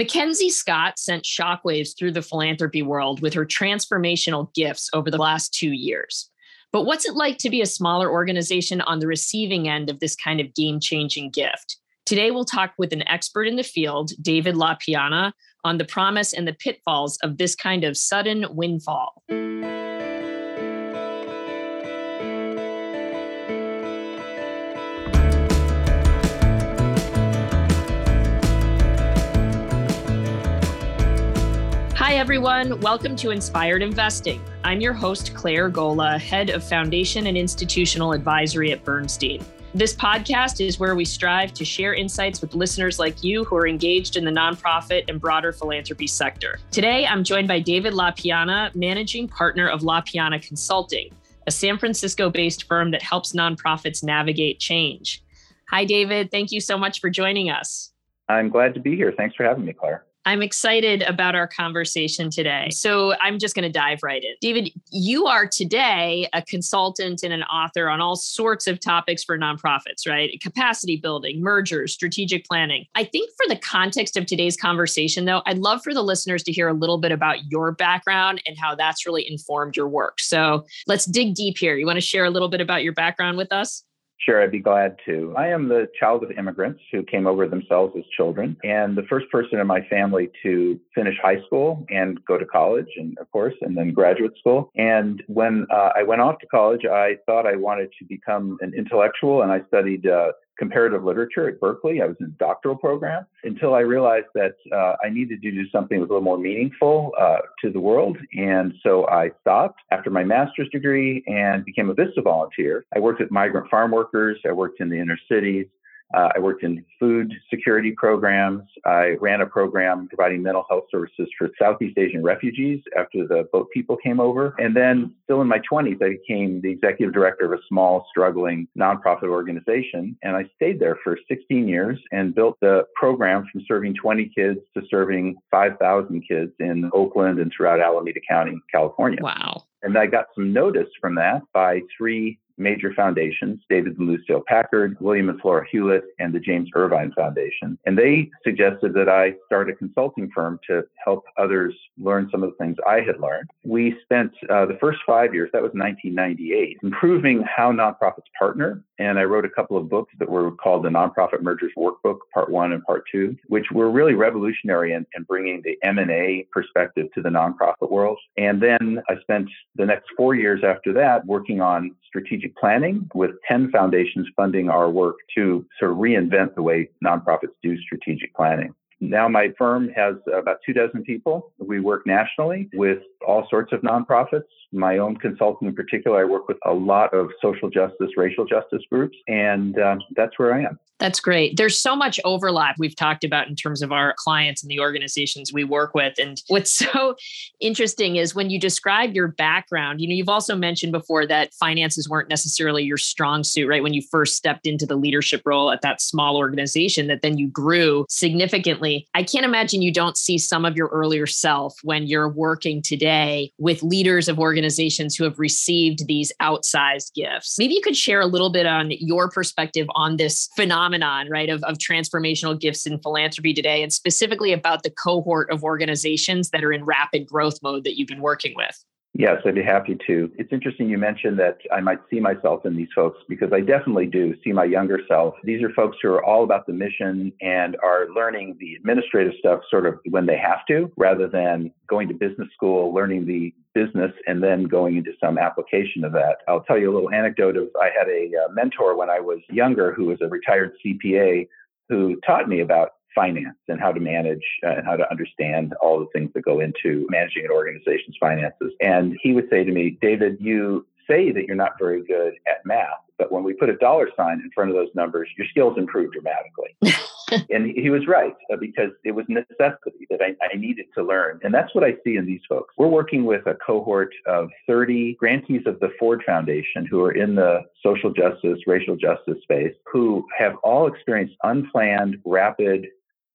Mackenzie Scott sent shockwaves through the philanthropy world with her transformational gifts over the last two years. But what's it like to be a smaller organization on the receiving end of this kind of game changing gift? Today, we'll talk with an expert in the field, David La Piana, on the promise and the pitfalls of this kind of sudden windfall. Hi, everyone. Welcome to Inspired Investing. I'm your host, Claire Gola, head of Foundation and Institutional Advisory at Bernstein. This podcast is where we strive to share insights with listeners like you who are engaged in the nonprofit and broader philanthropy sector. Today, I'm joined by David La Piana, managing partner of La Piana Consulting, a San Francisco based firm that helps nonprofits navigate change. Hi, David. Thank you so much for joining us. I'm glad to be here. Thanks for having me, Claire. I'm excited about our conversation today. So I'm just going to dive right in. David, you are today a consultant and an author on all sorts of topics for nonprofits, right? Capacity building, mergers, strategic planning. I think for the context of today's conversation, though, I'd love for the listeners to hear a little bit about your background and how that's really informed your work. So let's dig deep here. You want to share a little bit about your background with us? Sure, I'd be glad to. I am the child of immigrants who came over themselves as children and the first person in my family to finish high school and go to college, and of course, and then graduate school. And when uh, I went off to college, I thought I wanted to become an intellectual, and I studied uh, comparative literature at Berkeley. I was in a doctoral program until I realized that uh, I needed to do something a little more meaningful uh, to the world. And so I stopped after my master's degree and became a VISTA volunteer. I worked with migrant farm workers. I worked in the inner cities. Uh, I worked in food security programs. I ran a program providing mental health services for Southeast Asian refugees after the boat people came over. And then, still in my 20s, I became the executive director of a small, struggling nonprofit organization. And I stayed there for 16 years and built the program from serving 20 kids to serving 5,000 kids in Oakland and throughout Alameda County, California. Wow. And I got some notice from that by three major foundations, David and Lucille Packard, William and Flora Hewlett, and the James Irvine Foundation. And they suggested that I start a consulting firm to help others learn some of the things I had learned. We spent uh, the first five years, that was 1998, improving how nonprofits partner. And I wrote a couple of books that were called the Nonprofit Mergers Workbook, Part One and Part Two, which were really revolutionary in, in bringing the M&A perspective to the nonprofit world. And then I spent the next four years after that working on strategic planning with 10 foundations funding our work to sort of reinvent the way nonprofits do strategic planning. Now, my firm has about two dozen people. We work nationally with all sorts of nonprofits. My own consulting in particular, I work with a lot of social justice, racial justice groups, and uh, that's where I am. That's great. There's so much overlap we've talked about in terms of our clients and the organizations we work with. And what's so interesting is when you describe your background, you know, you've also mentioned before that finances weren't necessarily your strong suit, right? When you first stepped into the leadership role at that small organization, that then you grew significantly. I can't imagine you don't see some of your earlier self when you're working today with leaders of organizations who have received these outsized gifts. Maybe you could share a little bit on your perspective on this phenomenon phenomenon, right, of, of transformational gifts in philanthropy today, and specifically about the cohort of organizations that are in rapid growth mode that you've been working with. Yes, I'd be happy to. It's interesting you mentioned that I might see myself in these folks because I definitely do see my younger self. These are folks who are all about the mission and are learning the administrative stuff sort of when they have to, rather than going to business school, learning the business, and then going into some application of that. I'll tell you a little anecdote of I had a uh, mentor when I was younger who was a retired CPA who taught me about finance and how to manage uh, and how to understand all the things that go into managing an organization's finances. And he would say to me, David, you say that you're not very good at math, but when we put a dollar sign in front of those numbers, your skills improve dramatically. and he was right uh, because it was necessity that I, I, needed to learn. And that's what I see in these folks. We're working with a cohort of 30 grantees of the Ford Foundation who are in the social justice, racial justice space, who have all experienced unplanned, rapid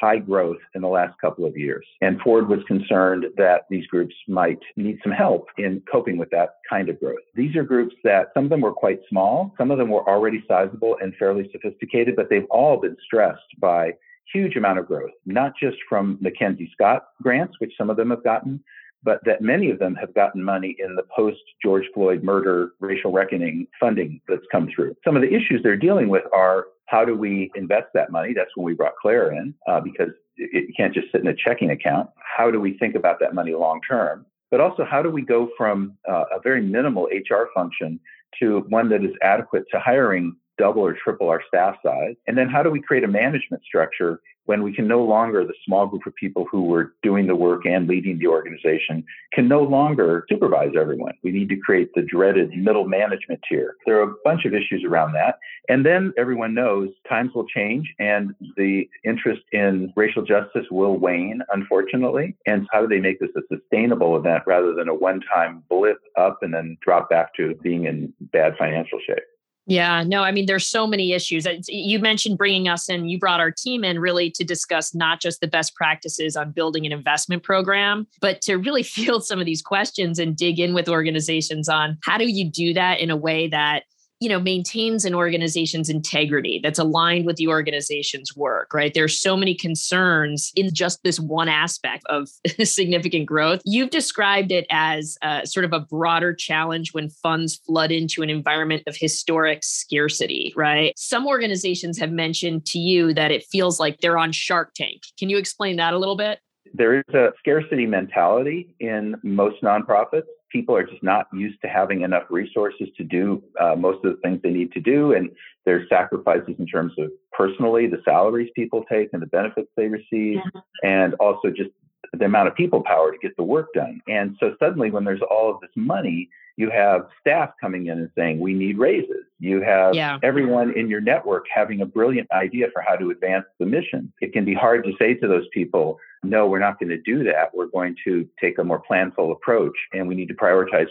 high growth in the last couple of years. And Ford was concerned that these groups might need some help in coping with that kind of growth. These are groups that some of them were quite small, some of them were already sizable and fairly sophisticated, but they've all been stressed by huge amount of growth, not just from McKenzie Scott grants, which some of them have gotten, but that many of them have gotten money in the post George Floyd murder racial reckoning funding that's come through. Some of the issues they're dealing with are how do we invest that money? That's when we brought Claire in uh, because it, it can't just sit in a checking account. How do we think about that money long term? But also, how do we go from uh, a very minimal HR function to one that is adequate to hiring double or triple our staff size? And then how do we create a management structure when we can no longer, the small group of people who were doing the work and leading the organization can no longer supervise everyone? We need to create the dreaded middle management tier. There are a bunch of issues around that. And then everyone knows times will change and the interest in racial justice will wane, unfortunately. And how do they make this a sustainable event rather than a one time blip up and then drop back to being in bad financial shape? Yeah, no, I mean, there's so many issues. You mentioned bringing us in, you brought our team in really to discuss not just the best practices on building an investment program, but to really field some of these questions and dig in with organizations on how do you do that in a way that you know maintains an organization's integrity that's aligned with the organization's work right? There's so many concerns in just this one aspect of significant growth. You've described it as uh, sort of a broader challenge when funds flood into an environment of historic scarcity right? Some organizations have mentioned to you that it feels like they're on shark tank. Can you explain that a little bit? There is a scarcity mentality in most nonprofits people are just not used to having enough resources to do uh, most of the things they need to do. And there's sacrifices in terms of personally the salaries people take and the benefits they receive, yeah. and also just the amount of people power to get the work done. And so suddenly, when there's all of this money, you have staff coming in and saying, We need raises. You have yeah. everyone in your network having a brilliant idea for how to advance the mission. It can be hard to say to those people, No, we're not going to do that. We're going to take a more planful approach and we need to prioritize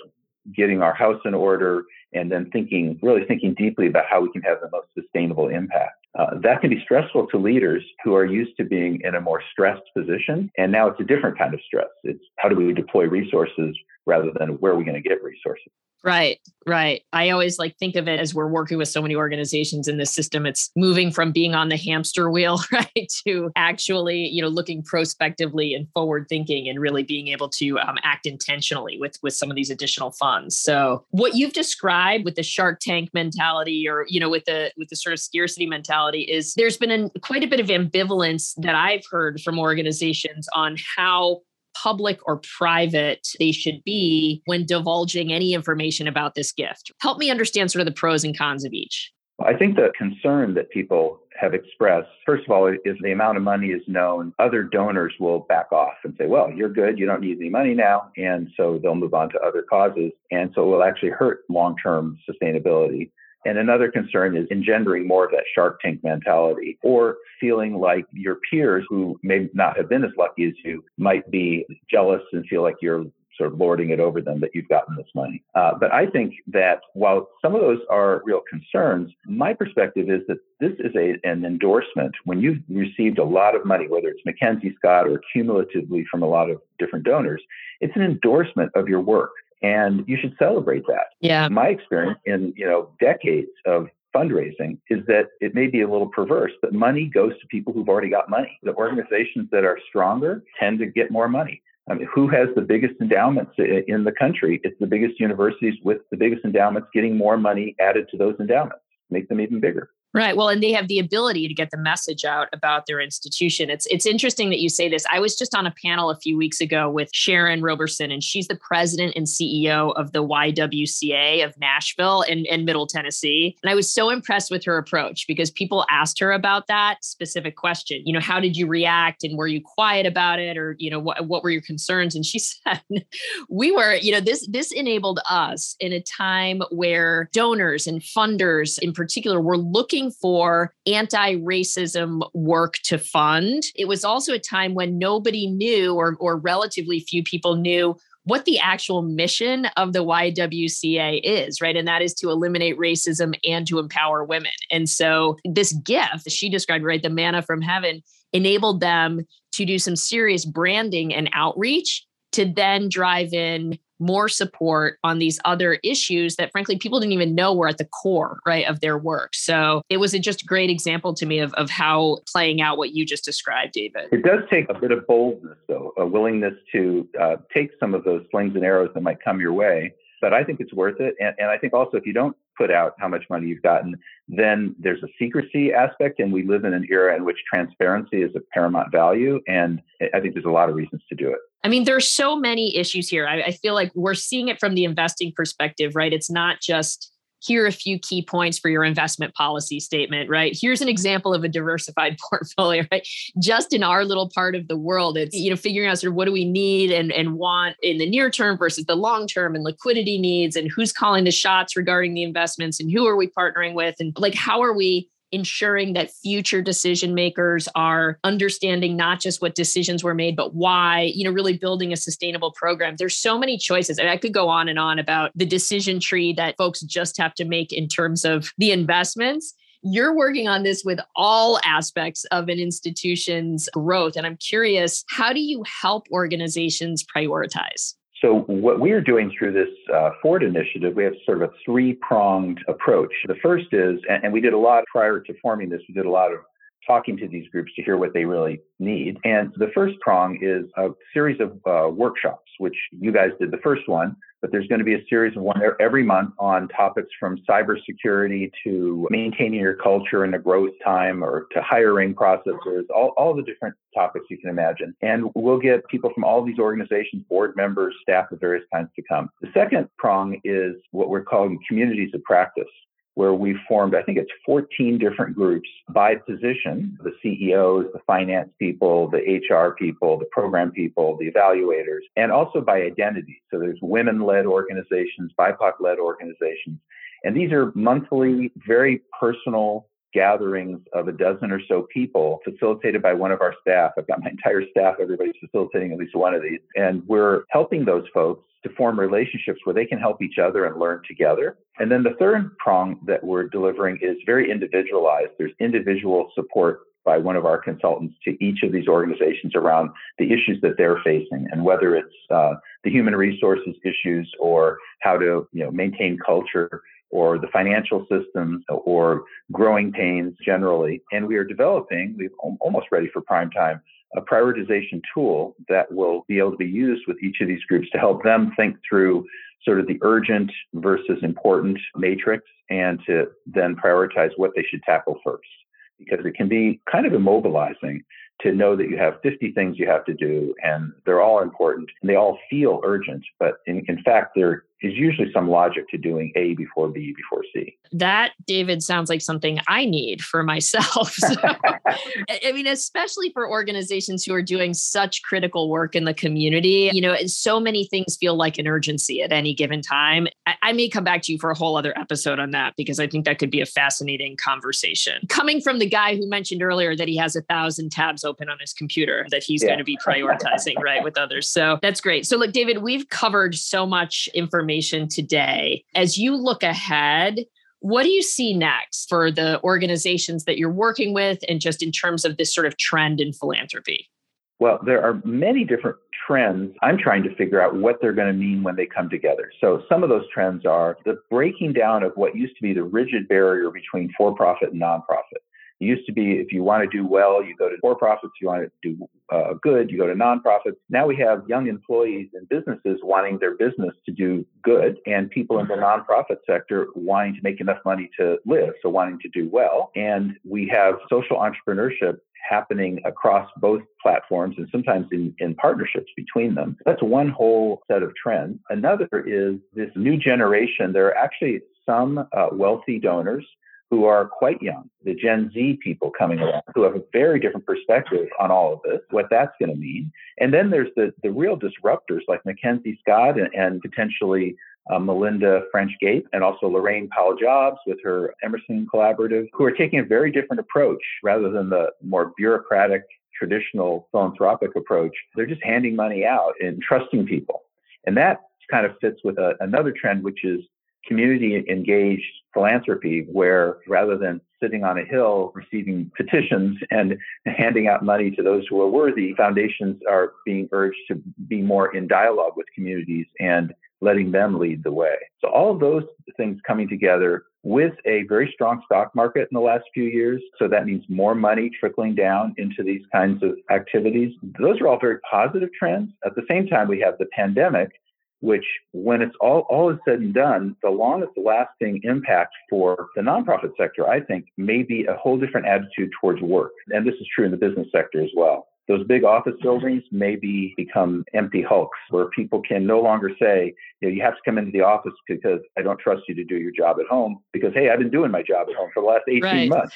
getting our house in order and then thinking, really thinking deeply about how we can have the most sustainable impact. Uh, that can be stressful to leaders who are used to being in a more stressed position. And now it's a different kind of stress. It's how do we deploy resources rather than where are we going to get resources? Right, right. I always like think of it as we're working with so many organizations in this system. It's moving from being on the hamster wheel, right, to actually, you know, looking prospectively and forward thinking, and really being able to um, act intentionally with with some of these additional funds. So, what you've described with the Shark Tank mentality, or you know, with the with the sort of scarcity mentality, is there's been a, quite a bit of ambivalence that I've heard from organizations on how public or private they should be when divulging any information about this gift. Help me understand sort of the pros and cons of each. I think the concern that people have expressed, first of all, is the amount of money is known, other donors will back off and say, well, you're good, you don't need any money now. And so they'll move on to other causes. And so it will actually hurt long term sustainability. And another concern is engendering more of that Shark Tank mentality or feeling like your peers who may not have been as lucky as you might be jealous and feel like you're sort of lording it over them that you've gotten this money. Uh, but I think that while some of those are real concerns, my perspective is that this is a, an endorsement. When you've received a lot of money, whether it's Mackenzie Scott or cumulatively from a lot of different donors, it's an endorsement of your work and you should celebrate that. Yeah. My experience in, you know, decades of fundraising is that it may be a little perverse, but money goes to people who've already got money. The organizations that are stronger tend to get more money. I mean, who has the biggest endowments uh, in the country? It's the biggest universities with the biggest endowments getting more money added to those endowments, make them even bigger. Right. Well, and they have the ability to get the message out about their institution. It's it's interesting that you say this. I was just on a panel a few weeks ago with Sharon Roberson, and she's the president and CEO of the YWCA of Nashville and, and Middle Tennessee. And I was so impressed with her approach because people asked her about that specific question. You know, how did you react and were you quiet about it? Or, you know, what, what were your concerns? And she said, we were, you know, this this enabled us in a time where donors and funders in particular were looking looking for anti racism work to fund. It was also a time when nobody knew, or, or relatively few people knew, what the actual mission of the YWCA is, right? And that is to eliminate racism and to empower women. And so this gift, that she described, right, the manna from heaven, enabled them to do some serious branding and outreach to then drive in more support on these other issues that frankly people didn't even know were at the core right of their work so it was a just a great example to me of, of how playing out what you just described david it does take a bit of boldness though a willingness to uh, take some of those slings and arrows that might come your way but I think it's worth it. And, and I think also if you don't put out how much money you've gotten, then there's a secrecy aspect. And we live in an era in which transparency is of paramount value. And I think there's a lot of reasons to do it. I mean, there's so many issues here. I, I feel like we're seeing it from the investing perspective, right? It's not just here are a few key points for your investment policy statement, right? Here's an example of a diversified portfolio, right? Just in our little part of the world, it's, you know, figuring out sort of what do we need and, and want in the near term versus the long term and liquidity needs and who's calling the shots regarding the investments and who are we partnering with and like how are we ensuring that future decision makers are understanding not just what decisions were made but why you know really building a sustainable program. There's so many choices and i could go on and on about the decision tree that folks just have to make in terms of the investments. You're working on this with all aspects of an institution's growth and i'm curious how do you help organizations prioritize so what we are doing through this uh, Ford initiative, we have sort of a three-pronged approach. The first is, and, we did a lot prior to forming this, we did a lot of talking to these groups to hear what they really need. And the first prong is a series of uh, workshops, which you guys did the first one but there's going to be a series of one every month on topics from cybersecurity to maintaining your culture in a growth time or to hiring processes, all, all the different topics you can imagine. And we'll get people from all these organizations, board members, staff of various kinds to come. The second prong is what we're calling communities of practice where we formed, I think it's 14 different groups by position the CEOs, the finance people, the HR people, the program people, the evaluators, and also by identity. So there's women led organizations, BIPOC led organizations. And these are monthly, very personal gatherings of a dozen or so people facilitated by one of our staff. I've got my entire staff, everybody's facilitating at least one of these. And we're helping those folks to form relationships where they can help each other and learn together. And then the third prong that we're delivering is very individualized. There's individual support by one of our consultants to each of these organizations around the issues that they're facing and whether it's uh, the human resources issues or how to you know maintain culture or the financial systems or growing pains generally. And we are developing, we've almost ready for prime time, a prioritization tool that will be able to be used with each of these groups to help them think through sort of the urgent versus important matrix and to then prioritize what they should tackle first. Because it can be kind of immobilizing to know that you have 50 things you have to do and they're all important and they all feel urgent, but in, in fact, they're is usually some logic to doing A before B before C. That, David, sounds like something I need for myself. So, I mean, especially for organizations who are doing such critical work in the community. You know, so many things feel like an urgency at any given time. I, I may come back to you for a whole other episode on that because I think that could be a fascinating conversation. Coming from the guy who mentioned earlier that he has a thousand tabs open on his computer that he's yeah. going to be prioritizing, right, with others. So that's great. So, look, David, we've covered so much information information today. As you look ahead, what do you see next for the organizations that you're working with and just in terms of this sort of trend in philanthropy? Well, there are many different trends. I'm trying to figure out what they're going to mean when they come together. So, some of those trends are the breaking down of what used to be the rigid barrier between for profit and nonprofit. It used to be if you want to do well, you go to for profits. You want to do uh, good, you go to nonprofits. Now we have young employees and businesses wanting their business to do good, and people in the nonprofit sector wanting to make enough money to live, so wanting to do well. And we have social entrepreneurship happening across both platforms and sometimes in, in partnerships between them. That's one whole set of trends. Another is this new generation. There are actually some uh, wealthy donors who are quite young, the Gen Z people coming along, who have a very different perspective on all of this, what that's going to mean. And then there's the, the real disruptors like Mackenzie Scott and, and potentially uh, Melinda French Gates and also Laurene Powell Jobs with her Emerson Collaborative, who are taking a very different approach rather than the more bureaucratic, traditional philanthropic approach. They're just handing money out and trusting people. And that kind of fits with a, another trend, which is community engaged philanthropy where rather than sitting on a hill receiving petitions and handing out money to those who are worthy, foundations are being urged to be more in dialogue with communities and letting them lead the way. So all of those things coming together with a very strong stock market in the last few years. So that means more money trickling down into these kinds of activities. Those are all very positive trends. At the same time, we have the pandemic, which when it's all, all is said and done, the longest lasting impact for the nonprofit sector, I think, may be a whole different attitude towards work. And this is true in the business sector as well. Those big office buildings maybe become empty hulks where people can no longer say, you know, you have to come into the office because I don't trust you to do your job at home because, hey, I've been doing my job at home for the last 18 right. months.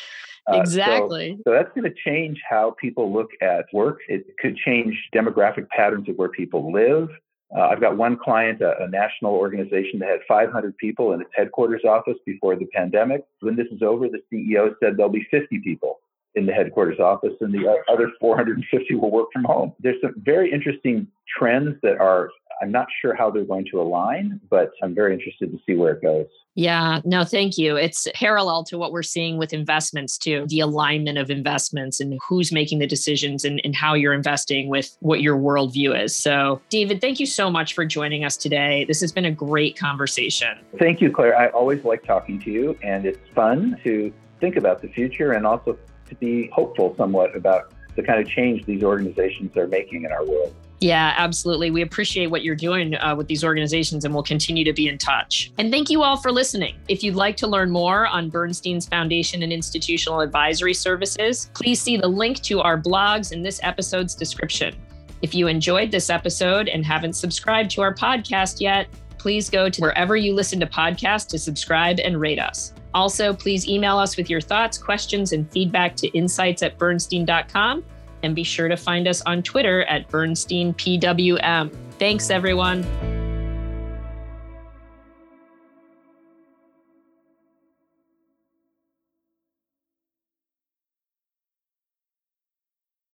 Uh, exactly. So, so that's going to change how people look at work. It could change demographic patterns of where people live. Uh, I've got one client, a, a, national organization that had 500 people in its headquarters office before the pandemic. When this is over, the CEO said there'll be 50 people in the headquarters office, and the other 450 will work from home. There's some very interesting trends that are, I'm not sure how they're going to align, but I'm very interested to see where it goes. Yeah, no, thank you. It's parallel to what we're seeing with investments too, the alignment of investments and who's making the decisions and, and how you're investing with what your worldview is. So, David, thank you so much for joining us today. This has been a great conversation. Thank you, Claire. I always like talking to you, and it's fun to think about the future and also to be hopeful somewhat about the kind of change these organizations are making in our world. Yeah, absolutely. We appreciate what you're doing uh, with these organizations and we'll continue to be in touch. And thank you all for listening. If you'd like to learn more on Bernstein's Foundation and Institutional Advisory Services, please see the link to our blogs in this episode's description. If you enjoyed this episode and haven't subscribed to our podcast yet, please go to wherever you listen to podcasts to subscribe and rate us. Also, please email us with your thoughts, questions, and feedback to insights at bernstein.com. And be sure to find us on Twitter at BernsteinPWM. Thanks, everyone.